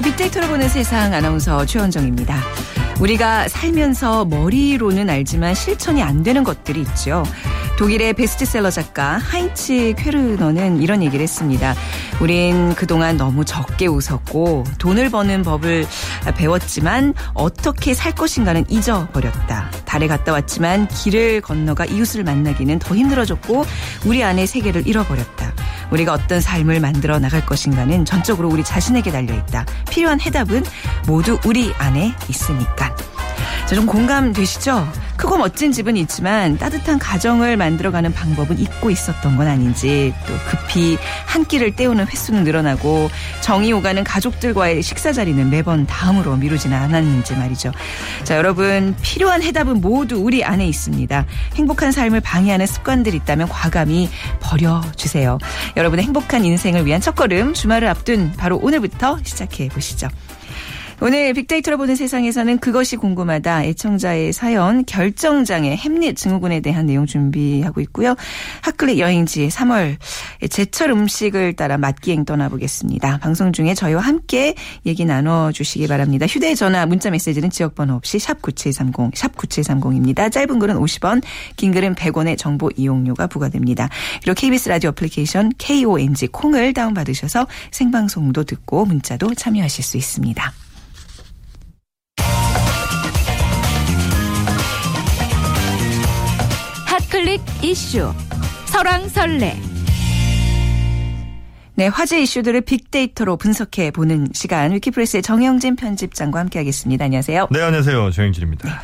안녕하세요. 빅데이터로 보는 세상 아나운서 최원정입니다. 우리가 살면서 머리로는 알지만 실천이 안 되는 것들이 있죠. 독일의 베스트셀러 작가 하인츠 퀘르너는 이런 얘기를 했습니다. 우린 그동안 너무 적게 웃었고 돈을 버는 법을 배웠지만 어떻게 살 것인가는 잊어버렸다. 달에 갔다 왔지만 길을 건너가 이웃을 만나기는 더 힘들어졌고 우리 안의 세계를 잃어버렸다. 우리가 어떤 삶을 만들어 나갈 것인가는 전적으로 우리 자신에게 달려있다. 필요한 해답은 모두 우리 안에 있으니까. 자, 좀 공감되시죠? 크고 멋진 집은 있지만 따뜻한 가정을 만들어가는 방법은 잊고 있었던 건 아닌지 또 급히 한 끼를 때우는 횟수는 늘어나고 정이 오가는 가족들과의 식사 자리는 매번 다음으로 미루지는 않았는지 말이죠. 자, 여러분 필요한 해답은 모두 우리 안에 있습니다. 행복한 삶을 방해하는 습관들이 있다면 과감히 버려주세요. 여러분의 행복한 인생을 위한 첫걸음 주말을 앞둔 바로 오늘부터 시작해 보시죠. 오늘 빅데이터로 보는 세상에서는 그것이 궁금하다. 애청자의 사연 결정장애 햄릿 증후군에 대한 내용 준비하고 있고요. 핫클릭 여행지 3월 제철 음식을 따라 맛기행 떠나보겠습니다. 방송 중에 저희와 함께 얘기 나눠주시기 바랍니다. 휴대전화 문자 메시지는 지역번호 없이 샵 9730 샵 9730입니다. 짧은 글은 50원 긴 글은 100원의 정보 이용료가 부과됩니다. 그리고 KBS 라디오 애플리케이션 KONG 콩을 다운받으셔서 생방송도 듣고 문자도 참여하실 수 있습니다. 클릭 이슈 설왕설래 네, 화제 이슈들을 빅데이터로 분석해 보는 시간 위키프레스의 정영진 편집장과 함께하겠습니다. 안녕하세요. 네, 안녕하세요. 정영진입니다. 네.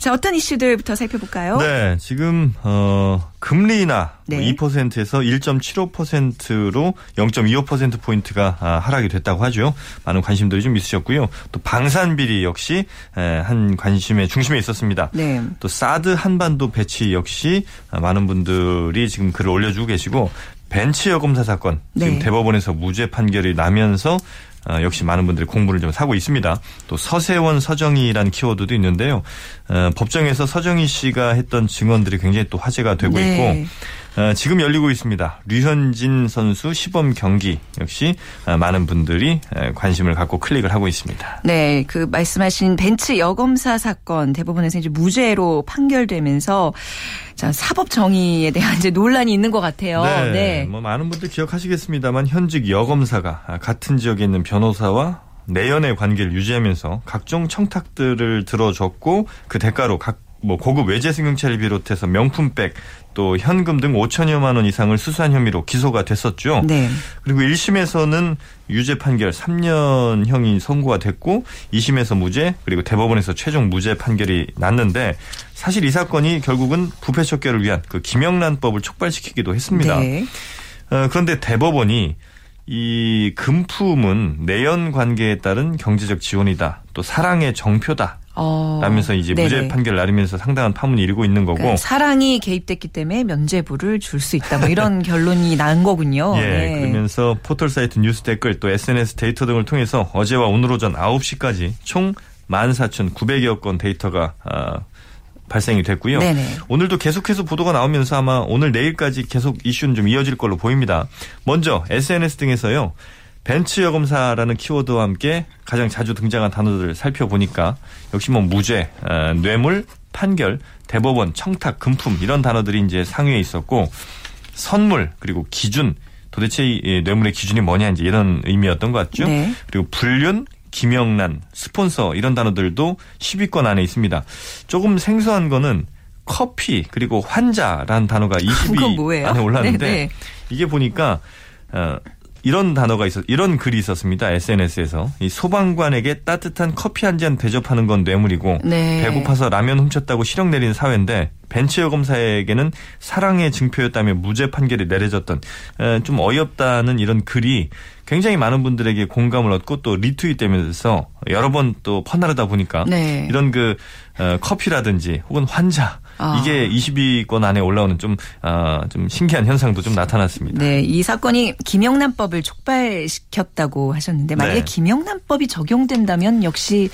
자, 어떤 이슈들부터 살펴볼까요? 네, 지금 어 금리 인하 네. 2%에서 1.75%로 0.25% 포인트가 아, 하락이 됐다고 하죠. 많은 관심들이 좀 있으셨고요. 또 방산 비리 역시 한 관심의 중심에 있었습니다. 네. 또 사드 한반도 배치 역시 많은 분들이 지금 글을 올려주고 계시고 벤츠 여검사 사건 지금 네. 대법원에서 무죄 판결이 나면서 어, 역시 많은 분들이 공부를 좀 사고 있습니다. 또 서세원 서정희라는 키워드도 있는데요. 어, 법정에서 서정희 씨가 했던 증언들이 굉장히 또 화제가 되고 네. 있고 어, 지금 열리고 있습니다. 류현진 선수 시범 경기 역시 어, 많은 분들이 관심을 갖고 클릭을 하고 있습니다. 네, 그 말씀하신 벤츠 여검사 사건 대법원에서 이제 무죄로 판결되면서 자, 사법 정의에 대한 이제 논란이 있는 것 같아요. 네, 네. 뭐 많은 분들 기억하시겠습니다만 현직 여검사가 같은 지역에 있는 변호사와 내연의 관계를 유지하면서 각종 청탁들을 들어줬고 그 대가로 각 뭐 고급 외제 승용차를 비롯해서 명품백 또 현금 등 5천여만 원 이상을 수수한 혐의로 기소가 됐었죠. 네. 그리고 1심에서는 유죄 판결 3년형이 선고가 됐고 2심에서 무죄 그리고 대법원에서 최종 무죄 판결이 났는데 사실 이 사건이 결국은 부패 척결을 위한 그 김영란법을 촉발시키기도 했습니다. 네. 어, 그런데 대법원이 이 금품은 내연 관계에 따른 경제적 지원이다. 또 사랑의 정표다. 어. 라면서 이제 네네. 무죄 판결 내리면서 상당한 파문이 일고 있는 거고 그러니까 사랑이 개입됐기 때문에 면죄부를 줄 수 있다 뭐 이런 결론이 난 거군요. 예, 네. 그러면서 포털 사이트 뉴스 댓글 또 SNS 데이터 등을 통해서 어제와 오늘 오전 9시까지 총 14,900여 건 데이터가 아, 발생이 됐고요. 네네. 오늘도 계속해서 보도가 나오면서 아마 오늘 내일까지 계속 이슈는 좀 이어질 걸로 보입니다. 먼저 SNS 등에서요. 벤츠 여검사라는 키워드와 함께 가장 자주 등장한 단어들을 살펴보니까 역시 뭐 무죄, 어, 뇌물, 판결, 대법원, 청탁, 금품 이런 단어들이 이제 상위에 있었고 선물 그리고 기준 도대체 이 뇌물의 기준이 뭐냐 이제 이런 의미였던 것 같죠. 네. 그리고 불륜, 김영란, 스폰서 이런 단어들도 10위권 안에 있습니다. 조금 생소한 거는 커피 그리고 환자라는 단어가 20위 안에 올랐는데 네네. 네. 이게 보니까 어 이런 단어가 있었, 이런 글이 있었습니다. SNS에서. 이 소방관에게 따뜻한 커피 한 잔 대접하는 건 뇌물이고, 네. 배고파서 라면 훔쳤다고 실형 내린 사회인데, 벤츠 여검사에게는 사랑의 증표였다며 무죄 판결이 내려졌던, 에, 좀 어이없다는 이런 글이 굉장히 많은 분들에게 공감을 얻고 또 리트윗 되면서 여러 번 또 퍼나르다 보니까, 네. 이런 그, 어, 커피라든지 혹은 환자, 아. 이게 20위권 안에 올라오는 좀, 어, 좀 신기한 현상도 좀 나타났습니다. 네, 이 사건이 김영란법을 촉발시켰다고 하셨는데 만약에 네. 김영란법이 적용된다면 역시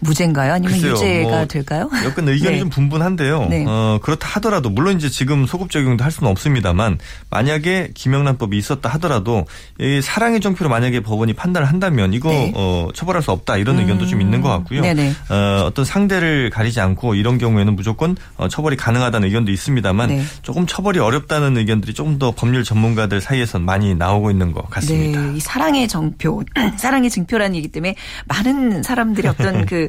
무죄인가요? 아니면 글쎄요, 유죄가 뭐 될까요? 여건 의견이 네. 좀 분분한데요. 네. 어, 그렇다 하더라도 물론 이제 지금 소급 적용도 할 수는 없습니다만 만약에 김영란법이 있었다 하더라도 이 사랑의 정표로 만약에 법원이 판단을 한다면 이거 네. 어, 처벌할 수 없다 이런 음. 의견도 좀 있는 것 같고요. 네네. 어, 어떤 상대를 가리지 않고 이런 경우에는 무조건 어, 처벌이 가능하다는 의견도 있습니다만 네. 조금 처벌이 어렵다는 의견들이 조금 더 법률 전문가들 사이에선 많이 나오고 있는 것 같습니다. 네. 이 사랑의 정표, 사랑의 증표라는 얘기 때문에 많은 사람들이 어떤 그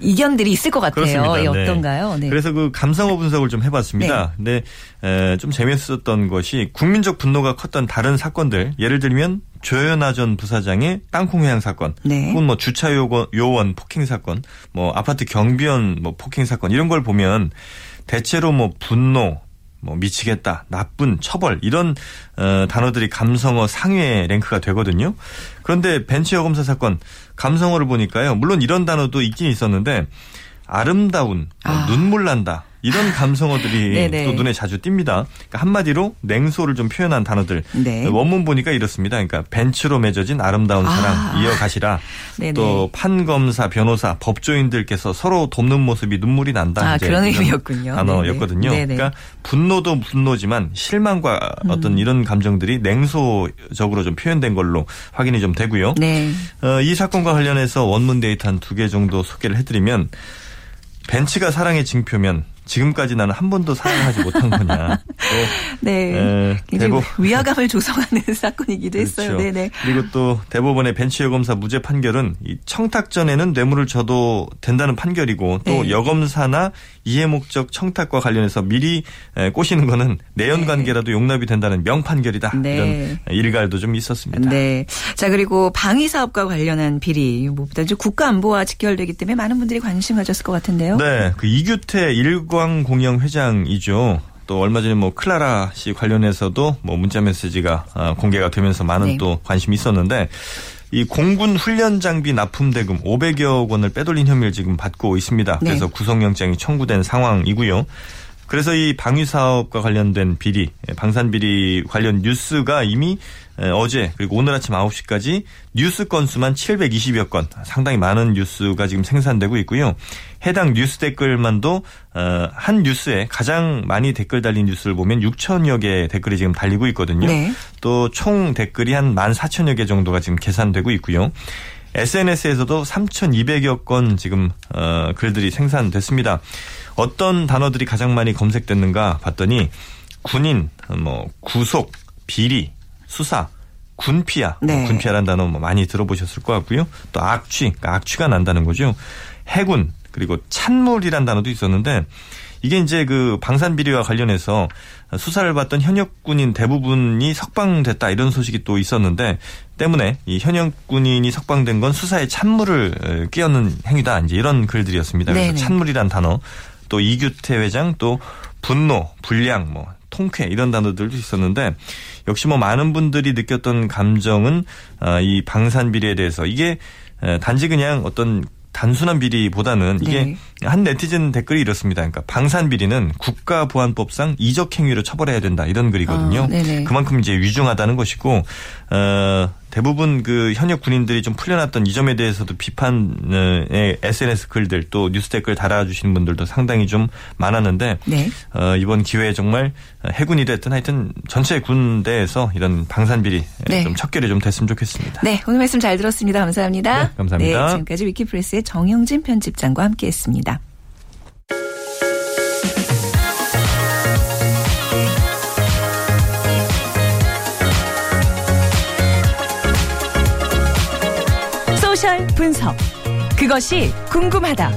이견들이 있을 것 같아요. 네. 어떤가요? 네. 그래서 그 감성어 분석을 좀 해봤습니다. 네. 근데 좀 재미있었던 것이 국민적 분노가 컸던 다른 사건들 예를 들면 조현아 전 부사장의 땅콩 회항 사건, 네. 혹은 뭐 주차 요원, 요원 폭행 사건, 뭐 아파트 경비원 뭐 폭행 사건 이런 걸 보면 대체로 뭐 분노, 뭐 미치겠다, 나쁜, 처벌 이런 어, 단어들이 감성어 상위에 랭크가 되거든요. 그런데 벤치 여검사 사건 감성어를 보니까요. 물론 이런 단어도 있긴 있었는데 아름다운, 뭐 아. 눈물 난다, 이런 감성어들이 또 눈에 자주 띕니다. 그러니까 한마디로 냉소를 좀 표현한 단어들. 네. 원문 보니까 이렇습니다. 그러니까 벤츠로 맺어진 아름다운 사랑 아. 이어가시라. 네네. 또 판검사, 변호사, 법조인들께서 서로 돕는 모습이 눈물이 난다. 아, 그런 의미였군요. 단어였거든요. 네네. 그러니까 분노도 분노지만 실망과 음. 어떤 이런 감정들이 냉소적으로 좀 표현된 걸로 확인이 좀 되고요. 네. 어, 이 사건과 관련해서 원문 데이터 한 두 개 정도 소개를 해드리면 벤츠가 사랑의 징표면 지금까지 나는 한 번도 사랑하지 못한 거냐. 네. 에, 대법 위화감을 조성하는 사건이기도 그렇죠. 했어요. 네네. 그리고 또 대법원의 벤치 여검사 무죄 판결은 이 청탁 전에는 뇌물을 줘도 된다는 판결이고 또 네. 여검사나 이해 목적 청탁과 관련해서 미리 꼬시는 거는 내연 관계라도 네. 용납이 된다는 명판결이다. 네. 이런 일갈도 좀 있었습니다. 네. 자 그리고 방위 사업과 관련한 비리 무엇보다 국가 안보와 직결되기 때문에 많은 분들이 관심 가졌을 것 같은데요. 네. 그 이규태 일광 공영 회장이죠. 또 얼마 전에 뭐 클라라 씨 관련해서도 뭐 문자 메시지가 아, 공개가 되면서 많은 네. 또 관심이 있었는데 이 공군 훈련 장비 납품 대금 500여 원을 빼돌린 혐의를 지금 받고 있습니다. 네. 그래서 구속영장이 청구된 상황이고요. 그래서 이 방위 사업과 관련된 비리, 방산 비리 관련 뉴스가 이미 어제 그리고 오늘 아침 9시까지 뉴스 건수만 720여 건, 상당히 많은 뉴스가 지금 생산되고 있고요. 해당 뉴스 댓글만도 어, 한 뉴스에 가장 많이 댓글 달린 뉴스를 보면 6천여 개 댓글이 지금 달리고 있거든요. 네. 또총 댓글이 한 14,000여 개 정도가 지금 계산되고 있고요. SNS에서도 3,200여 건 지금 어, 글들이 생산됐습니다. 어떤 단어들이 가장 많이 검색됐는가 봤더니 군인, 뭐 구속, 비리, 수사, 군피아, 뭐 네. 군피아라는 단어 뭐 많이 들어보셨을 것 같고요. 또 악취, 그러니까 악취가 난다는 거죠. 해군, 그리고 찬물이란 단어도 있었는데 이게 이제 그 방산 비리와 관련해서 수사를 받던 현역 군인 대부분이 석방됐다 이런 소식이 또 있었는데 때문에 이 현역 군인이 석방된 건 수사에 찬물을 끼얹는 행위다 이제 이런 글들이었습니다. 그래서 네네. 찬물이란 단어 또 이규태 회장 또 분노, 불량, 뭐 통쾌 이런 단어들도 있었는데 역시 뭐 많은 분들이 느꼈던 감정은 아, 이 방산 비리에 대해서 이게 단지 그냥 어떤 단순한 비리보다는 이게 네. 한 네티즌 댓글이 이렇습니다. 그러니까 방산 비리는 국가보안법상 이적 행위로 처벌해야 된다 이런 글이거든요. 아, 그만큼 이제 위중하다는 것이고 어, 대부분 그 현역 군인들이 좀 풀려났던 이 점에 대해서도 비판의 SNS 글들 또 뉴스 댓글 달아주시는 분들도 상당히 좀 많았는데 네. 어, 이번 기회에 정말 해군이 됐든 하여튼 전체 군대에서 이런 방산 비리 네. 좀 척결이 좀 됐으면 좋겠습니다. 네 오늘 말씀 잘 들었습니다. 감사합니다. 네, 감사합니다. 네, 지금까지 위키프레스의 정영진 편집장과 함께했습니다. 소셜 분석. 그것이 궁금하다.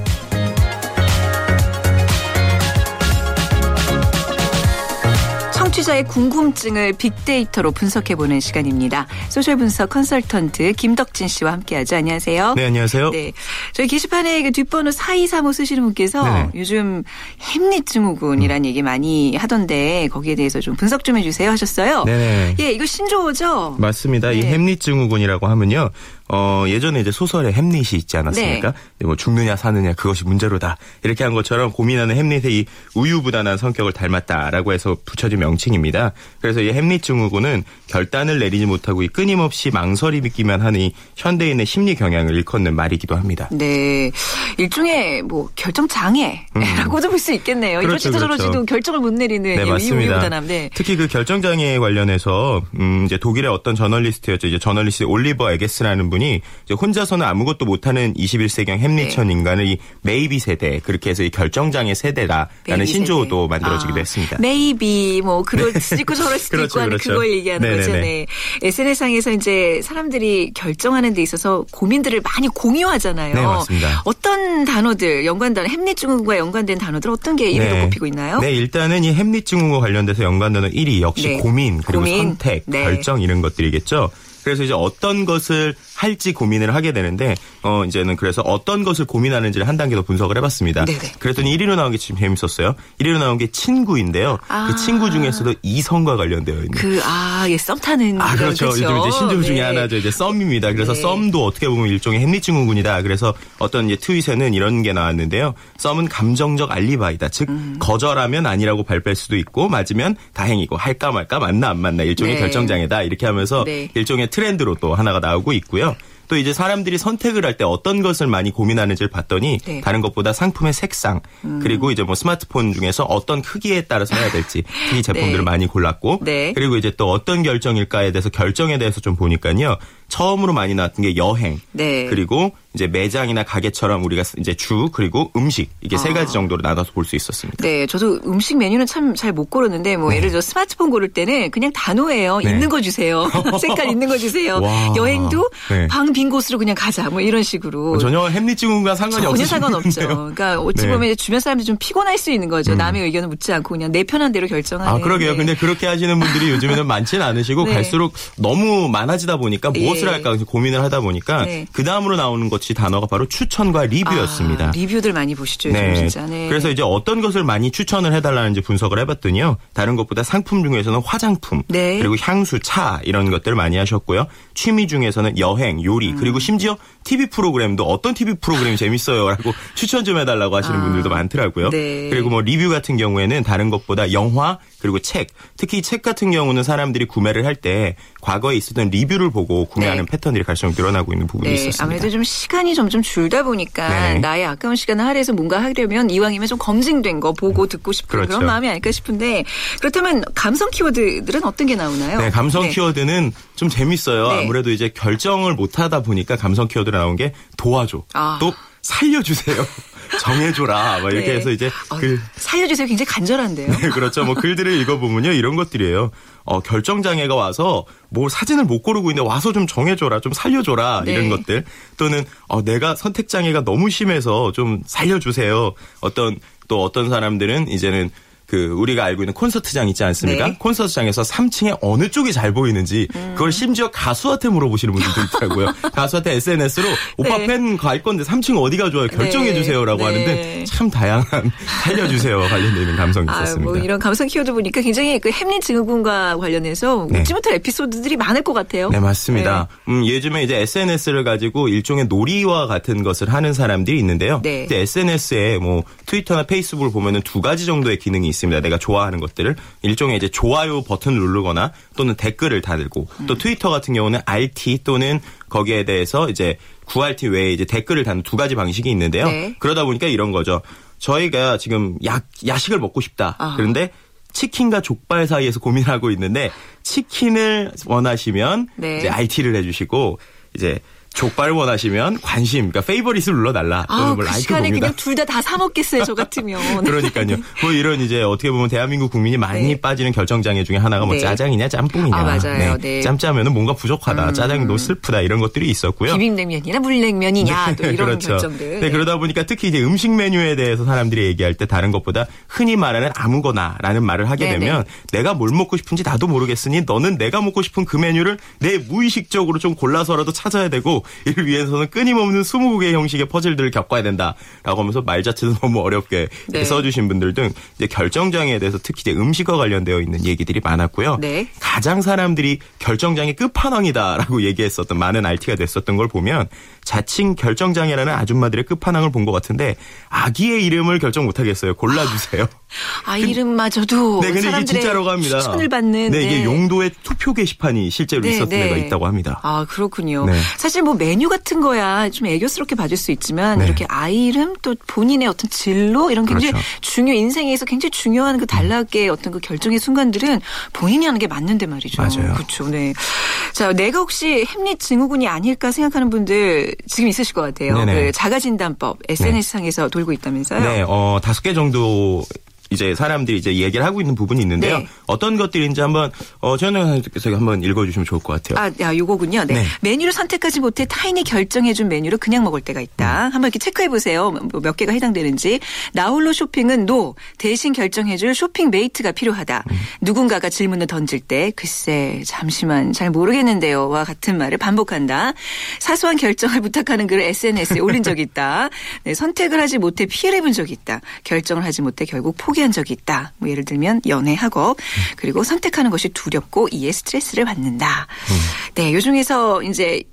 청취자의 궁금증을 빅데이터로 분석해보는 시간입니다. 소셜 분석 컨설턴트 김덕진 씨와 함께하죠. 안녕하세요. 네, 안녕하세요. 네, 저희 게시판에 그 뒷번호 4235 쓰시는 분께서 네 요즘 햄릿 증 후군이라는 음. 얘기 많이 하던데 거기에 대해서 좀 분석 좀 해주세요 하셨어요. 네. 예, 이거 신조어죠? 맞습니다. 네. 이 햄릿 증 후군이라고 하면요. 어, 예전에 이제 소설에 햄릿이 있지 않았습니까? 네. 뭐 죽느냐 사느냐 그것이 문제로다. 이렇게 한 것처럼 고민하는 햄릿의 이 우유부단한 성격을 닮았다라고 해서 붙여진 명칭입니다. 그래서 이 햄릿 증후군은 결단을 내리지 못하고 이 끊임없이 망설이 믿기만 하는 이 현대인의 심리 경향을 일컫는 말이기도 합니다. 네. 일종의 뭐 결정 장애라고도 볼수 있겠네요. 그렇죠, 이럴지도 그렇죠. 저럴지도 결정을 못 내리는 네, 맞습니다. 우유부단함. 네. 특히 그 결정 장애 관련해서 음 이제 독일의 어떤 저널리스트였죠. 이제 저널리스트 올리버 에게스라는 분이 이제 혼자서는 아무것도 못하는 21세기형 햄릿형 네. 인간을 이 maybe 세대 그렇게 해서 이 결정장애 세대라라는 신조어도 만들어지기도 아, 했습니다. maybe 뭐 그럴 수도 있고 저럴 수도 그렇죠, 있고 하는 그렇죠. 그걸 얘기하는 네네네. 거죠. 네. SNS상에서 이제 사람들이 결정하는 데 있어서 고민들을 많이 공유하잖아요. 네, 맞습니다. 어떤 단어들 연관 단어 햄릿 증후군과 연관된 단어들 어떤 게 1위로 네. 꼽히고 있나요? 네, 일단은 이 햄릿 증후군과 관련돼서 연관 단어 1위 역시 네. 고민 그리고 고민. 선택, 네. 결정 이런 것들이겠죠. 그래서 이제 어떤 것을 할지 고민을 하게 되는데 어 이제는 그래서 어떤 것을 고민하는지를 한 단계 더 분석을 해봤습니다. 네네. 그랬더니 1위로 나온 게 지금 재밌었어요. 1위로 나온 게 친구인데요. 아. 그 친구 중에서도 이성과 관련되어 있는. 그아 예, 썸 타는. 아 그렇죠. 그렇죠. 요즘 이제 신조어 네. 중에 하나죠. 이제 썸입니다. 그래서 네. 썸도 어떻게 보면 일종의 햄릿 증후군이다. 그래서 어떤 이제 트윗에는 이런 게 나왔는데요. 썸은 감정적 알리바이다. 즉 음. 거절하면 아니라고 발표할 수도 있고 맞으면 다행이고 할까 말까 맞나 안 맞나 일종의 네. 결정장애다. 이렇게 하면서 네. 일종의 트렌드로 또 하나가 나오고 있고요. 또 이제 사람들이 선택을 할 때 어떤 것을 많이 고민하는지를 봤더니 네. 다른 것보다 상품의 색상 음. 그리고 이제 뭐 스마트폰 중에서 어떤 크기에 따라서 해야 될지 이 제품들을 네. 많이 골랐고 네. 그리고 이제 또 어떤 결정일까에 대해서 결정에 대해서 좀 보니까요. 처음으로 많이 나왔던 게 여행 네. 그리고 이제 매장이나 가게처럼 우리가 이제 주 그리고 음식 이게 아. 세 가지 정도로 나눠서 볼 수 있었습니다. 네, 저도 음식 메뉴는 참 잘 못 고르는데 뭐 네. 예를 들어 스마트폰 고를 때는 그냥 단호예요. 네. 있는 거 주세요. 색깔 있는 거 주세요. 와. 여행도 네. 방빈 곳으로 그냥 가자. 뭐 이런 식으로. 전혀 햄릿 증후군과 상관이 없어요. 전혀 상관없죠. 그러니까 어찌 네. 보면 주변 사람들이 좀 피곤할 수 있는 거죠. 음. 남의 의견을 묻지 않고 그냥 내 편한 대로 결정하는. 아 그러게요. 네. 근데 그렇게 하시는 분들이 요즘에는 많지는 않으시고 네. 갈수록 너무 많아지다 보니까 무엇을 할까 고민을 하다 보니까 그 다음으로 나오는 것이 단어가 바로 추천과 리뷰였습니다. 아, 리뷰들 많이 보시죠, 네. 진짜. 네. 그래서 이제 어떤 것을 많이 추천을 해달라는지 분석을 해봤더니요. 다른 것보다 상품 중에서는 화장품, 네. 그리고 향수, 차 이런 것들 많이 하셨고요. 취미 중에서는 여행, 요리, 음. 그리고 심지어 TV 프로그램도 어떤 TV 프로그램이 재밌어요라고 추천 좀 해달라고 하시는 아, 분들도 많더라고요. 네. 그리고 뭐 리뷰 같은 경우에는 다른 것보다 영화 그리고 책, 특히 책 같은 경우는 사람들이 구매를 할 때 과거에 있었던 리뷰를 보고 구매하는 네. 패턴들이 갈수록 늘어나고 있는 부분이 네. 있었습니다. 아무래도 좀 시간이 점점 줄다 보니까 네. 나의 아까운 시간을 할애해서 뭔가 하려면 이왕이면 좀 검증된 거 보고 듣고 싶은 그렇죠. 그런 마음이 아닐까 싶은데 그렇다면 감성 키워드들은 어떤 게 나오나요? 네, 감성 네. 키워드는 좀 재밌어요. 네. 아무래도 이제 결정을 못 하다 보니까 감성 키워드로 나온 게 도와줘. 아. 또 살려주세요. 정해줘라. 막 이렇게 네. 해서 이제 어, 글 살려주세요. 굉장히 간절한데요. 네, 그렇죠. 뭐 글들을 읽어보면요 이런 것들이에요. 어, 결정 장애가 와서 뭐 사진을 못 고르고 있는데 와서 좀 정해줘라, 좀 살려줘라 네. 이런 것들 또는 어, 내가 선택 장애가 너무 심해서 좀 살려주세요. 어떤 또 어떤 사람들은 이제는 그 우리가 알고 있는 콘서트장 있지 않습니까? 네. 콘서트장에서 3층에 어느 쪽이 잘 보이는지 음. 그걸 심지어 가수한테 물어보시는 분들도 있더라고요. 가수한테 SNS로 오빠 네. 팬갈 건데 3층 어디가 좋아요? 결정해 네. 주세요라고 네. 하는데 참 다양한 살려주세요 관련돼 있는 감성이 아, 있었습니다. 뭐 이런 감성 키워드 보니까 굉장히 그 햄릿 증후군과 관련해서 네. 웃지 못할 에피소드들이 많을 것 같아요. 네 맞습니다. 네. 음, 요즘에 이제 SNS를 가지고 일종의 놀이와 같은 것을 하는 사람들이 있는데요. 네. SNS에 뭐 트위터나 페이스북을 보면은 두 가지 정도의 기능이 있습니다. 있습니다. 내가 좋아하는 것들을 일종의 이제 좋아요 버튼을 누르거나 또는 댓글을 달고 음. 또 트위터 같은 경우는 RT 또는 거기에 대해서 이제 9RT 외에 이제 댓글을 다는 두 가지 방식이 있는데요. 네. 그러다 보니까 이런 거죠. 저희가 지금 야, 야식을 먹고 싶다. 아. 그런데 치킨과 족발 사이에서 고민하고 있는데 치킨을 원하시면 네. 이제 RT를 해주시고 이제 족발 원하시면 관심, 그러니까 페이버릿을 눌러달라. 아, 뭐그 라이크 시간에 봅니다. 그냥 둘 다 다 사 먹겠어요, 저 같으면. 그러니까요. 뭐 이런 이제 어떻게 보면 대한민국 국민이 많이 네. 빠지는 결정장애 중에 하나가 뭐 네. 짜장이냐 짬뽕이냐. 아, 맞아요. 네. 네. 짬짜면은 뭔가 부족하다. 음. 너무 슬프다. 이런 것들이 있었고요. 비빔냉면이나 물냉면이냐. 또 이런 그렇죠. 결정들. 네, 그러다 보니까 특히 이제 음식 메뉴에 대해서 사람들이 얘기할 때 다른 것보다 흔히 말하는 아무거나라는 말을 하게 네, 되면 네. 내가 뭘 먹고 싶은지 나도 모르겠으니 너는 내가 먹고 싶은 그 메뉴를 내 무의식적으로 좀 골라서라도 찾아야 되고 이를 위해서는 끊임없는 20개 형식의 퍼즐들을 겪어야 된다라고 하면서 말 자체도 너무 어렵게 네. 써주신 분들 등 이제 결정장애에 대해서 특히 이제 음식과 관련되어 있는 얘기들이 많았고요. 네. 가장 사람들이 결정장애 끝판왕이다라고 얘기했었던 많은 RT가 됐었던 걸 보면 자칭 결정장애라는 아줌마들의 끝판왕을 본 것 같은데 아기의 이름을 결정 못하겠어요. 골라주세요. 아 이름마저도 네, 근데 이게 진짜라고 합니다. 추천을 받는 네, 이게 네. 용도의 투표 게시판이 실제로 네, 있었던 네. 데가 있다고 합니다. 아 그렇군요. 네. 사실 뭐 메뉴 같은 거야 좀 애교스럽게 봐줄 수 있지만 네. 이렇게 아이 이름 또 본인의 어떤 진로 이런 굉장히 그렇죠. 중요 인생에서 굉장히 중요한 그 단락의 어떤 그 결정의 순간들은 본인이 하는 게 맞는데 말이죠. 맞아요. 그렇죠. 네. 자 내가 혹시 햄릿 증후군이 아닐까 생각하는 분들 지금 있으실 것 같아요. 그 자가진단법 SNS상에서 네. 돌고 있다면서요? 네, 어, 다섯 개 정도 이제 사람들이 이제 얘기를 하고 있는 부분이 있는데요. 네. 어떤 것들인지 한번 어 최현영께서 한번 읽어주시면 좋을 것 같아요. 아, 야, 요거군요. 네. 네. 메뉴를 선택하지 못해 타인이 결정해준 메뉴를 그냥 먹을 때가 있다. 음. 한번 이렇게 체크해 보세요. 뭐몇 개가 해당되는지. 나홀로 쇼핑은 no 대신 결정해줄 쇼핑 mate가 필요하다. 음. 누군가가 질문을 던질 때 글쎄 잠시만 잘 모르겠는데요와 같은 말을 반복한다. 사소한 결정을 부탁하는 글을 SNS에 올린 적이 있다. 네, 선택을 하지 못해 피해를 본 적이 있다. 결정을 하지 못해 결국 포기 포기한 적이 있다. 뭐 예를 들면 연애 학업 그리고 선택하는 것이 두렵고 이에 스트레스를 받는다. 음. 네, 요 중에서 이제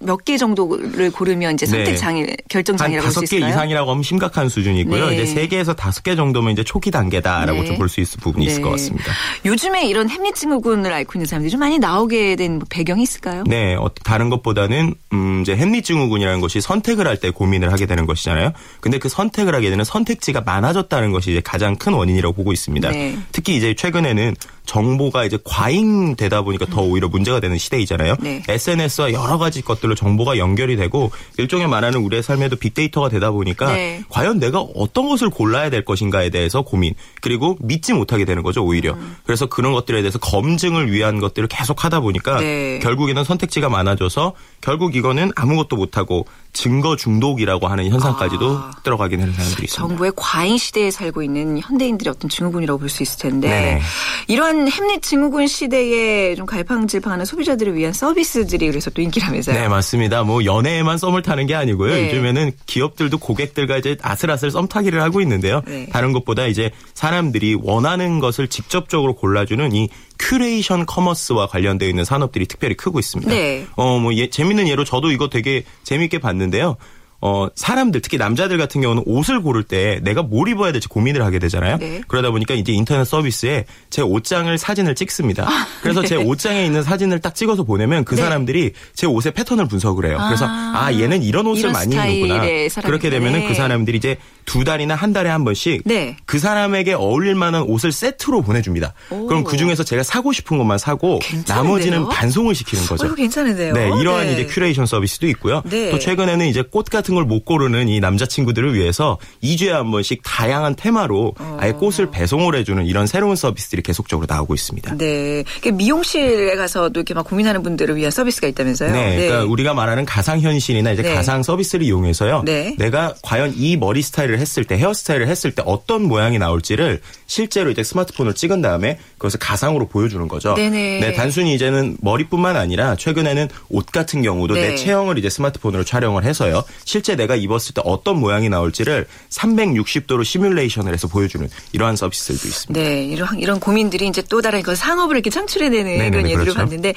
몇 개 정도를 고르면 이제 선택 네. 장애, 네. 결정 장애라고 할 수 있을까요? 다섯 개 이상이라고 하면 심각한 수준이고요. 네. 이제 세 개에서 다섯 개 정도면 이제 초기 단계다라고 네. 좀볼 수 있을 부분이 있을 것 네. 같습니다. 요즘에 이런 햄릿 증후군을 앓고 있는 사람들이 좀 많이 나오게 된뭐 배경이 있을까요? 네, 어, 다른 것보다는 음, 이제 햄릿 증후군이라는 것이 선택을 할 때 고민을 하게 되는 것이잖아요. 근데 그 선택을 하게 되는 선택지가 많아졌다는 것이 이제 가장 큰 원인이라고 보고 있습니다. 네. 특히 이제 최근에는 정보가 이제 과잉되다 보니까 더 오히려 문제가 되는 시대이잖아요. 네. SNS와 여러 가지 것들로 정보가 연결이 되고 일종의 말하는 우리의 삶에도 빅데이터가 되다 보니까 네. 과연 내가 어떤 것을 골라야 될 것인가에 대해서 고민 그리고 믿지 못하게 되는 거죠 오히려. 음. 그래서 그런 것들에 대해서 검증을 위한 것들을 계속 하다 보니까 네. 결국에는 선택지가 많아져서 결국 이거는 아무것도 못하고 증거 중독이라고 하는 현상까지도 아, 들어가게 되는 사람들이 있습니다. 정부의 과잉 시대에 살고 있는 현대인들의 어떤 증후군이라고 볼 수 있을 텐데 네. 이러한 햄릿 증후군 시대에 좀 갈팡질팡하는 소비자들을 위한 서비스들이 그래서 또 인기라면서요. 네 맞습니다. 뭐 연애에만 썸을 타는 게 아니고요. 네. 요즘에는 기업들도 고객들과 이제 아슬아슬 썸 타기를 하고 있는데요. 네. 다른 것보다 이제 사람들이 원하는 것을 직접적으로 골라주는 이 curation commerce와 관련되어 있는 산업들이 특별히 크고 있습니다. 네. 어, 뭐, 예, 재밌는 예로 저도 이거 되게 재밌게 봤는데요. 어, 사람들 특히 남자들 같은 경우는 옷을 고를 때 내가 뭘 입어야 될지 고민을 하게 되잖아요. 네. 그러다 보니까 이제 인터넷 서비스에 제 옷장을 사진을 찍습니다. 아, 그래서 네. 제 옷장에 있는 사진을 딱 찍어서 보내면 그 네. 사람들이 제 옷의 패턴을 분석을 해요. 그래서 아, 아 얘는 이런 옷을 이런 많이 입는구나. 그렇게 되면은 그 사람들이 이제 두 달이나 한 달에 한 번씩 네. 그 사람에게 어울릴 만한 옷을 세트로 보내줍니다. 오. 그럼 그 중에서 제가 사고 싶은 것만 사고 괜찮은데요? 나머지는 반송을 시키는 거죠. 어, 괜찮은데요. 네, 이러한 네. 이제 큐레이션 서비스도 있고요. 네. 또 최근에는 이제 꽃 같은 걸 못 고르는 이 남자친구들을 위해서 2주에 한 번씩 다양한 테마로 어. 아예 꽃을 배송을 해주는 이런 새로운 서비스들이 계속적으로 나오고 있습니다. 네, 미용실에 가서도 이렇게 막 고민하는 분들을 위한 서비스가 있다면서요? 네, 네. 그러니까 우리가 말하는 가상 현실이나 이제 네. 가상 서비스를 이용해서요. 네. 내가 과연 이 머리 스타일을 했을 때 헤어스타일을 했을 때 어떤 모양이 나올지를 실제로 이제 스마트폰을 찍은 다음에 그것을 가상으로 보여주는 거죠. 네네. 네, 단순히 이제는 머리뿐만 아니라 최근에는 옷 같은 경우도 네. 내 체형을 이제 스마트폰으로 촬영을 해서요. 실제 내가 입었을 때 어떤 모양이 나올지를 360도로 시뮬레이션을 해서 보여주는 이러한 서비스들도 있습니다. 네, 이런 이런 고민들이 이제 또 다른 그 상업을 이렇게 창출해내는 네네, 그런 예들을 그렇죠. 봤는데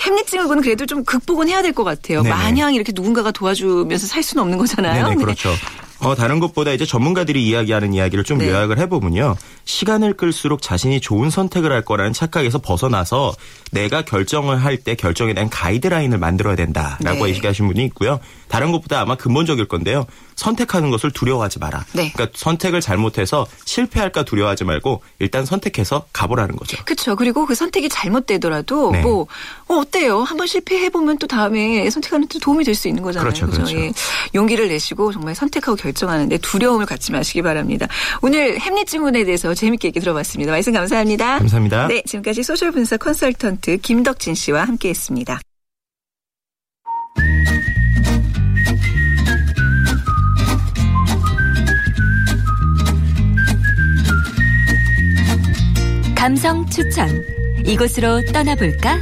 햄릿증후군은 그래도 좀 극복은 해야 될 것 같아요. 네네. 마냥 이렇게 누군가가 도와주면서 살 수는 없는 거잖아요. 네네, 그렇죠. 어, 다른 것보다 이제 전문가들이 이야기하는 이야기를 좀 네. 요약을 해보면요. 시간을 끌수록 자신이 좋은 선택을 할 거라는 착각에서 벗어나서 내가 결정을 할 때 결정에 대한 가이드라인을 만들어야 된다라고 네. 얘기하신 분이 있고요. 다른 것보다 아마 근본적일 건데요. 선택하는 것을 두려워하지 마라. 네. 그러니까 선택을 잘못해서 실패할까 두려워하지 말고 일단 선택해서 가보라는 거죠. 그렇죠. 그리고 그 선택이 잘못되더라도 네. 뭐 어, 어때요? 한번 실패해 보면 또 다음에 선택하는 데 도움이 될 수 있는 거잖아요. 그렇죠. 그렇죠. 그렇죠. 예. 용기를 내시고 정말 선택하고 결정하는데 두려움을 갖지 마시기 바랍니다. 오늘 햄릿 증후군에 대해서 재밌게 얘기 들어봤습니다. 말씀 감사합니다. 감사합니다. 네, 지금까지 소셜 분석 컨설턴트 김덕진 씨와 함께했습니다. 감성 추천. 이곳으로 떠나볼까?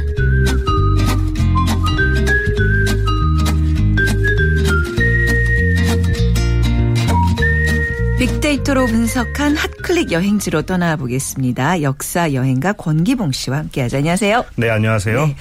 빅데이터로 분석한 핫클릭 여행지로 떠나보겠습니다. 역사 여행가 권기봉 씨와 함께하자. 안녕하세요. 네, 안녕하세요. 네.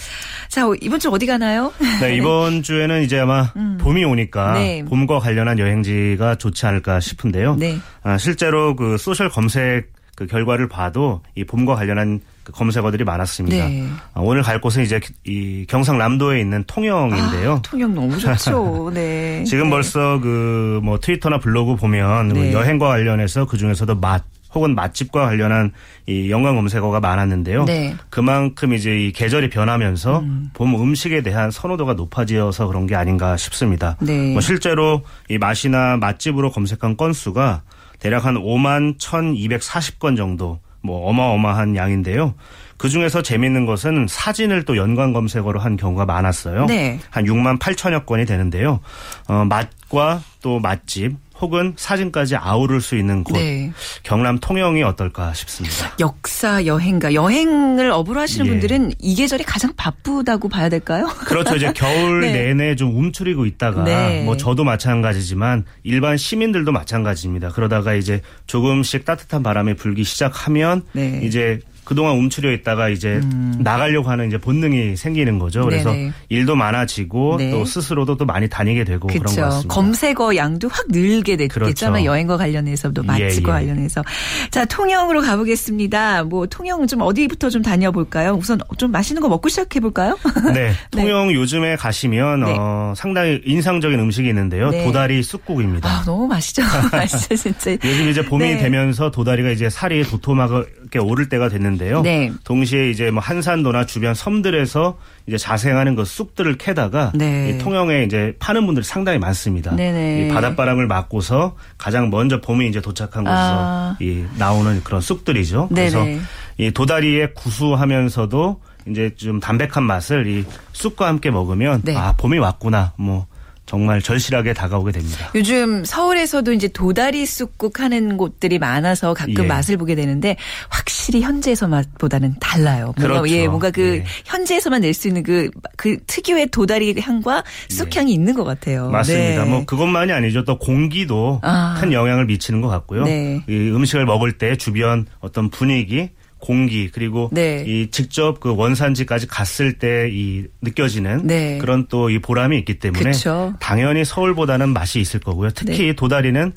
자, 어, 이번 주 어디 가나요? 네, 이번 주에는 이제 아마 음. 봄이 오니까 네. 봄과 관련한 여행지가 좋지 않을까 싶은데요. 네. 아, 실제로 그 소셜 검색 그 결과를 봐도 이 봄과 관련한 그 검색어들이 많았습니다. 네. 아, 오늘 갈 곳은 이제 이 경상남도에 있는 통영인데요. 아, 통영 너무 좋죠. 네. 지금 네. 벌써 그 뭐 트위터나 블로그 보면 그 네. 여행과 관련해서 그 중에서도 맛 혹은 맛집과 관련한 이 연관 검색어가 많았는데요. 네. 그만큼 이제 이 계절이 변하면서 음. 봄 음식에 대한 선호도가 높아지어서 그런 게 아닌가 싶습니다. 네. 뭐 실제로 이 맛이나 맛집으로 검색한 건수가 대략 한 5만 1,240건 정도 뭐 어마어마한 양인데요. 그 중에서 재미있는 것은 사진을 또 연관 검색어로 한 경우가 많았어요. 네. 한 6만 8천여 건이 되는데요. 어, 맛과 또 맛집 혹은 사진까지 아우를 수 있는 곳 네. 경남 통영이 어떨까 싶습니다. 역사 여행가 여행을 업으로 하시는 예. 분들은 이 계절이 가장 바쁘다고 봐야 될까요? 그렇죠. 이제 겨울 네. 내내 좀 움츠리고 있다가 네. 뭐 저도 마찬가지지만 일반 시민들도 마찬가지입니다. 그러다가 이제 조금씩 따뜻한 바람이 불기 시작하면 네. 이제 그동안 움츠려 있다가 이제 음. 나가려고 하는 이제 본능이 생기는 거죠. 그래서 네네. 일도 많아지고 네. 또 스스로도 또 많이 다니게 되고 그쵸. 그런 것 같습니다. 검색어 양도 확 늘게 됐겠잖아요. 그렇죠. 여행과 관련해서도 예, 맛집과 예, 예. 관련해서. 자, 통영으로 가보겠습니다. 뭐 통영 좀 어디부터 좀 다녀볼까요? 우선 좀 맛있는 거 먹고 시작해 볼까요? 네. 통영 네. 요즘에 가시면 네. 어, 상당히 인상적인 음식이 있는데요. 네. 도다리 쑥국입니다. 아, 너무 맛있죠. 맛있죠, 진짜. 요즘 이제 봄이 네. 되면서 도다리가 이제 살이 도톰하게 오를 때가 됐는데 있는데요. 네. 동시에 이제 뭐 한산도나 주변 섬들에서 이제 자생하는 그 쑥들을 캐다가 네. 통영에 이제 파는 분들이 상당히 많습니다. 네네. 이 바닷바람을 맞고서 가장 먼저 봄이 이제 도착한 곳에서 아. 이 나오는 그런 쑥들이죠. 그래서 네네. 이 도다리에 구수하면서도 이제 좀 담백한 맛을 이 쑥과 함께 먹으면 네. 아 봄이 왔구나 뭐 정말 절실하게 다가오게 됩니다. 요즘 서울에서도 이제 도다리 쑥국 하는 곳들이 많아서 가끔 예. 맛을 보게 되는데 확실히 현지에서 맛보다는 달라요. 뭔가 그렇죠. 예, 뭔가 그 예. 현지에서만 낼 수 있는 그, 그 특유의 도다리 향과 쑥향이 예. 있는 것 같아요. 맞습니다. 네. 뭐 그것만이 아니죠. 또 공기도 아. 큰 영향을 미치는 것 같고요. 네. 이 음식을 먹을 때 주변 어떤 분위기 공기 그리고 네. 이 직접 그 원산지까지 갔을 때 이 느껴지는 네. 그런 또 이 보람이 있기 때문에 그쵸. 당연히 서울보다는 맛이 있을 거고요. 특히 네. 도다리는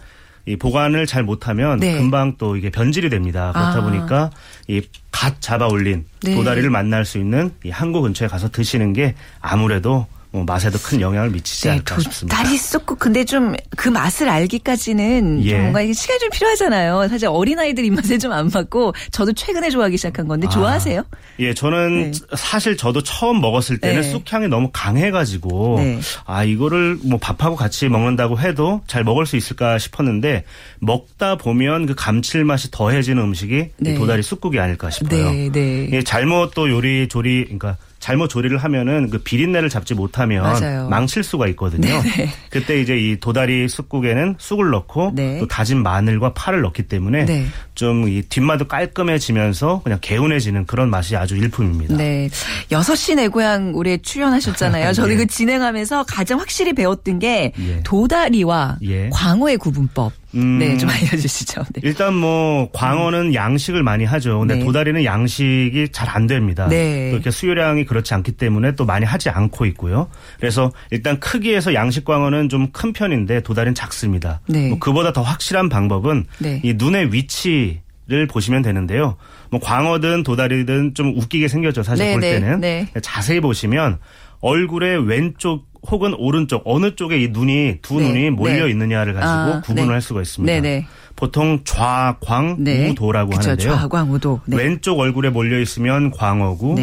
이 보관을 잘 못하면 네. 금방 또 이게 변질이 됩니다. 그렇다 아. 보니까 이 갓 잡아 올린 네. 도다리를 만날 수 있는 이 항구 근처에 가서 드시는 게 아무래도 뭐 맛에도 큰 영향을 미치지 네, 않을까 싶습니다. 다리 쏟고 근데 좀 그 맛을 알기까지는 예. 좀 뭔가 시간이 좀 필요하잖아요. 사실 어린 아이들 입맛에 좀 안 맞고 저도 최근에 좋아하기 시작한 건데 아, 좋아하세요? 예, 저는 네. 사실 저도 처음 먹었을 때는 네. 쑥향이 너무 강해가지고 네. 아 이거를 뭐 밥하고 같이 먹는다고 해도 잘 먹을 수 있을까 싶었는데 먹다 보면 그 감칠맛이 더해지는 음식이 네. 도다리 쑥국이 아닐까 싶어요. 네, 네. 예, 잘못 또 요리 조리 그러니까 잘못 조리를 하면은 그 비린내를 잡지 못하면 맞아요. 망칠 수가 있거든요. 네네. 네. 그때 이제 이 도다리 쑥국에는 쑥을 넣고 네. 또 다진 마늘과 파를 넣기 때문에 네. 좀 이 뒷맛도 깔끔해지면서 그냥 개운해지는 그런 맛이 아주 일품입니다. 네. 6시 내 고향 올해 출연하셨잖아요. 저는 네. 그 진행하면서 가장 확실히 배웠던 게 예. 도다리와 예. 광어의 구분법. 음, 네, 좀 알려주시죠. 네. 일단 뭐 광어는 양식을 많이 하죠. 근데 네. 도다리는 양식이 잘 안 됩니다. 네. 이렇게 수요량이 그렇지 않기 때문에 또 많이 하지 않고 있고요. 그래서 일단 크기에서 양식 광어는 좀 큰 편인데 도다리는 작습니다. 네. 뭐 그보다 더 확실한 방법은 네. 이 눈의 위치 를 보시면 되는데요. 뭐 광어든 도다리든 좀 웃기게 생겼죠. 사실 네, 볼 네, 때는 네. 자세히 보시면 얼굴의 왼쪽 혹은 오른쪽 어느 쪽에 이 눈이 두 네. 눈이 몰려 네. 있느냐를 가지고 아, 구분을 네. 할 수가 있습니다. 네, 네. 보통 좌광우도라고 하는데요. 좌광우도. 왼쪽 얼굴에 몰려 있으면 광어고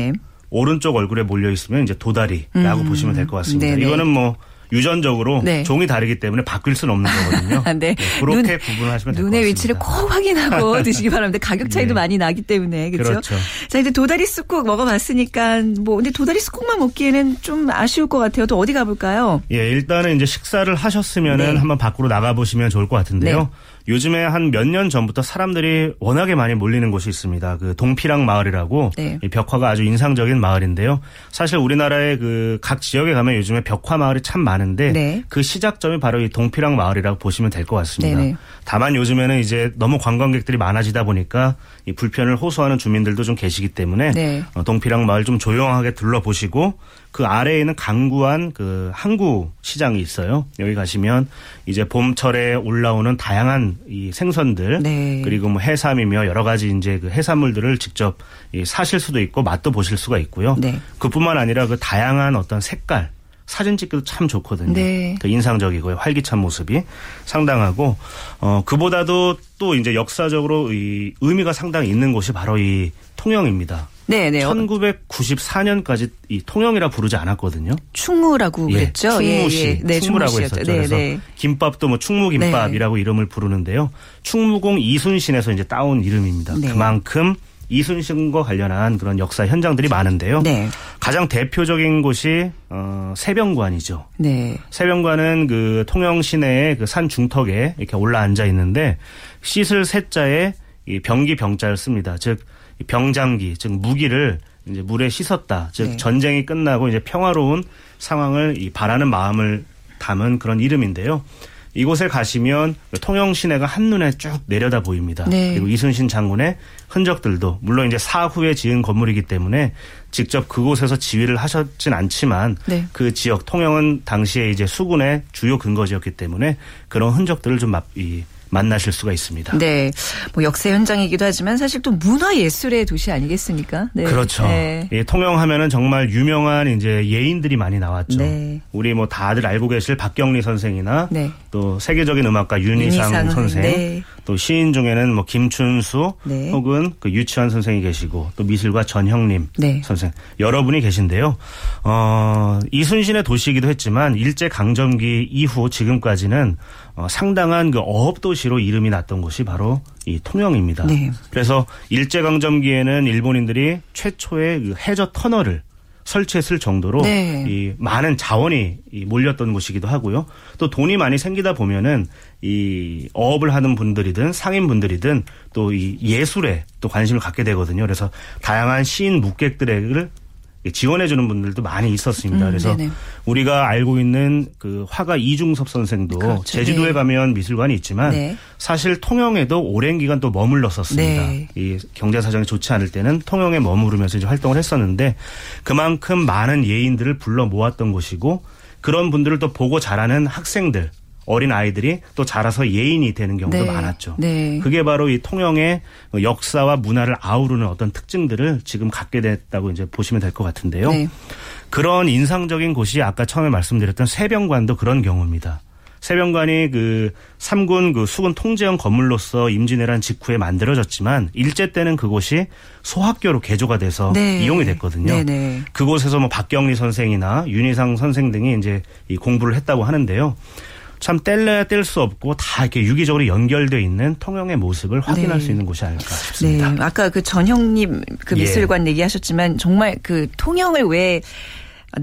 오른쪽 얼굴에 몰려 있으면 이제 도다리라고 음. 보시면 될 것 같습니다. 이거는 뭐 유전적으로 네. 종이 다르기 때문에 바뀔 수는 없는 거거든요. 네. 네. 그렇게 눈, 구분하시면 될 것 같습니다. 눈의 위치를 꼭 확인하고 드시기 바랍니다. 가격 차이도 네. 많이 나기 때문에 그렇죠? 그렇죠. 자 이제 도다리 쑥국 먹어봤으니까 뭐 근데 도다리 쑥국만 먹기에는 좀 아쉬울 것 같아요. 또 어디 가볼까요? 예, 일단은 이제 식사를 하셨으면은 네. 한번 밖으로 나가 보시면 좋을 것 같은데요. 네. 요즘에 한 몇 년 전부터 사람들이 워낙에 많이 몰리는 곳이 있습니다. 그 동피랑 마을이라고 네. 벽화가 아주 인상적인 마을인데요. 사실 우리나라의 그 각 지역에 가면 요즘에 벽화 마을이 참 많은데 네. 그 시작점이 바로 이 동피랑 마을이라고 보시면 될 것 같습니다. 네네. 다만 요즘에는 이제 너무 관광객들이 많아지다 보니까 이 불편을 호소하는 주민들도 좀 계시기 때문에 네. 어, 동피랑 마을 좀 조용하게 둘러보시고 그 아래에 있는 강구한 그 항구 시장이 있어요. 여기 가시면 이제 봄철에 올라오는 다양한 이 생선들 네. 그리고 뭐 해삼이며 여러 가지 이제 그 해산물들을 직접 사실 수도 있고 맛도 보실 수가 있고요. 네. 그뿐만 아니라 그 다양한 어떤 색깔 사진 찍기도 참 좋거든요. 네. 그 인상적이고요. 활기찬 모습이 상당하고 어 그보다도 또 이제 역사적으로 이 의미가 상당히 있는 곳이 바로 이 통영입니다. 네, 네. 1994년까지 이 통영이라 부르지 않았거든요. 충무라고 예, 그랬죠. 충무시, 예, 예. 네, 충무라고 했었죠. 네, 그래서 네. 김밥도 뭐 충무김밥이라고 네. 이름을 부르는데요. 충무공 이순신에서 이제 따온 이름입니다. 네. 그만큼 이순신과 관련한 그런 역사 현장들이 많은데요. 네. 가장 대표적인 곳이 어, 세병관이죠. 네. 세병관은 그 통영 시내의 그 산 중턱에 이렇게 올라 앉아 있는데 씻을 세자에 이 병기 병자를 씁니다. 즉 병장기, 즉 무기를 이제 물에 씻었다. 즉 네. 전쟁이 끝나고 이제 평화로운 상황을 이 바라는 마음을 담은 그런 이름인데요. 이곳에 가시면 통영 시내가 한눈에 쭉 내려다 보입니다. 네. 그리고 이순신 장군의 흔적들도 물론 이제 사후에 지은 건물이기 때문에 직접 그곳에서 지휘를 하셨진 않지만 네. 그 지역 통영은 당시에 이제 수군의 주요 근거지였기 때문에 그런 흔적들을 좀 이, 만나실 수가 있습니다. 네. 뭐 역사 현장이기도 하지만 사실 또 문화 예술의 도시 아니겠습니까? 네. 그렇죠. 네. 예, 통영하면은 정말 유명한 이제 예인들이 많이 나왔죠. 네. 우리 뭐 다들 알고 계실 박경리 선생이나 네. 또 세계적인 음악가 윤희상, 윤희상 선생, 네. 또 시인 중에는 뭐 김춘수 네. 혹은 그 유치환 선생이 계시고 또 미술가 전형림 네. 선생 여러분이 계신데요. 어, 이순신의 도시이기도 했지만 일제 강점기 이후 지금까지는 어, 상당한 그 어업 도시로 이름이 났던 곳이 바로 이 통영입니다. 네. 그래서 일제 강점기에는 일본인들이 최초의 그 해저 터널을 설치했을 정도로 네. 이 많은 자원이 몰렸던 곳이기도 하고요. 또 돈이 많이 생기다 보면은 이 어업을 하는 분들이든 상인 분들이든 또 이 예술에 또 관심을 갖게 되거든요. 그래서 다양한 시인 묵객들을 지원해주는 분들도 많이 있었습니다. 음, 그래서 네네. 우리가 알고 있는 그 화가 이중섭 선생도 그렇죠. 제주도에 네. 가면 미술관이 있지만 네. 사실 통영에도 오랜 기간 또 머물렀었습니다. 네. 이 경제 사정이 좋지 않을 때는 통영에 머무르면서 이제 활동을 했었는데 그만큼 많은 예인들을 불러 모았던 곳이고 그런 분들을 또 보고 자라는 학생들 어린 아이들이 또 자라서 예인이 되는 경우도 네. 많았죠. 네. 그게 바로 이 통영의 역사와 문화를 아우르는 어떤 특징들을 지금 갖게 됐다고 이제 보시면 될 것 같은데요. 네. 그런 인상적인 곳이 아까 처음에 말씀드렸던 세병관도 그런 경우입니다. 세병관이 그 삼군 그 수군 통제형 건물로서 임진왜란 직후에 만들어졌지만 일제 때는 그곳이 소학교로 개조가 돼서 네. 이용이 됐거든요. 네네. 네. 그곳에서 뭐 박경리 선생이나 윤희상 선생 등이 이제 이 공부를 했다고 하는데요. 참 뗄래야 뗄 수 없고 다 이렇게 유기적으로 연결되어 있는 통영의 모습을 확인할 네. 수 있는 곳이 아닐까 싶습니다. 네. 아까 그 전형님 그 예. 미술관 예. 얘기하셨지만 정말 그 통영을 왜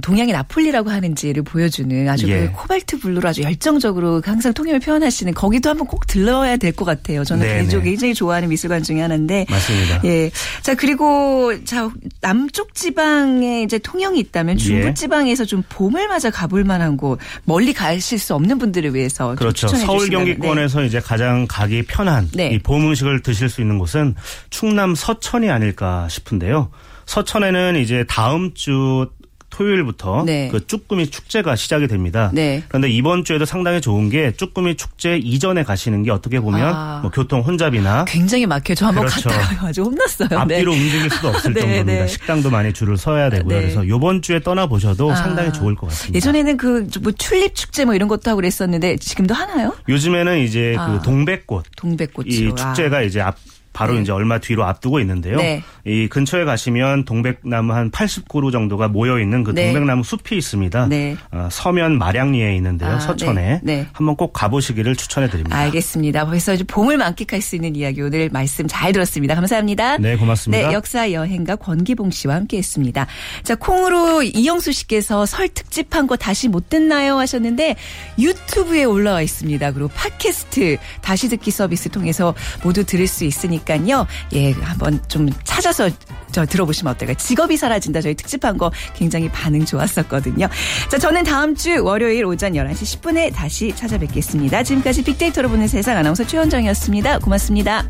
동양의 나폴리라고 하는지를 보여주는 아주 그 예. 그 코발트 블루로 아주 열정적으로 항상 통일을 표현하시는 거기도 한번 꼭 들러야 될 것 같아요. 저는 개인적으로 굉장히 좋아하는 미술관 중에 하나인데. 맞습니다. 예. 자, 그리고 자, 남쪽 지방에 이제 통영이 있다면 예. 중부 지방에서 좀 봄을 맞아 가볼 만한 곳, 멀리 가실 수 없는 분들을 위해서 그렇죠. 서울 경기권에서 네. 이제 가장 가기 편한 네. 이봄 음식을 드실 수 있는 곳은 충남 서천이 아닐까 싶은데요. 서천에는 이제 다음 주 토요일부터 네. 그 쭈꾸미 축제가 시작이 됩니다. 네. 그런데 이번 주에도 상당히 좋은 게 쭈꾸미 축제 이전에 가시는 게 어떻게 보면 아. 뭐 교통 혼잡이나 굉장히 막혀. 저 한번 그렇죠. 갔다가 아주 혼났어요. 앞뒤로 네. 움직일 수도 없을 네, 정도입니다. 네. 식당도 많이 줄을 서야 되고요. 네. 그래서 이번 주에 떠나 보셔도 아. 상당히 좋을 것 같습니다. 예전에는 그 뭐 튤립 축제 뭐 이런 것도 하고 그랬었는데 지금도 하나요? 요즘에는 이제 아. 그 동백꽃 동백꽃 이 축제가 이제 앞 바로 네. 이제 얼마 뒤로 앞두고 있는데요. 네. 이 근처에 가시면 동백나무 한 80그루 정도가 모여 있는 그 네. 동백나무 숲이 있습니다. 네. 어, 서면 마량리에 있는데요. 아, 서천에 네. 한번 꼭 가보시기를 추천해 드립니다. 알겠습니다. 벌써 이제 봄을 만끽할 수 있는 이야기 오늘 말씀 잘 들었습니다. 감사합니다. 네, 고맙습니다. 네, 역사 여행가 권기봉 씨와 함께했습니다. 자, 콩으로 이영수 씨께서 설 특집한 거 다시 못 듣나요 하셨는데 유튜브에 올라와 있습니다. 그리고 팟캐스트 다시 듣기 서비스 통해서 모두 들을 수 있으 니까요. 예, 한번 좀 찾아서 저 들어보시면 어떨까요? 직업이 사라진다 저희 특집한 거 굉장히 반응 좋았었거든요. 자, 저는 다음 주 월요일 오전 11시 10분에 다시 찾아뵙겠습니다. 지금까지 빅데이터로 보는 세상 아나운서 최현정이었습니다. 고맙습니다.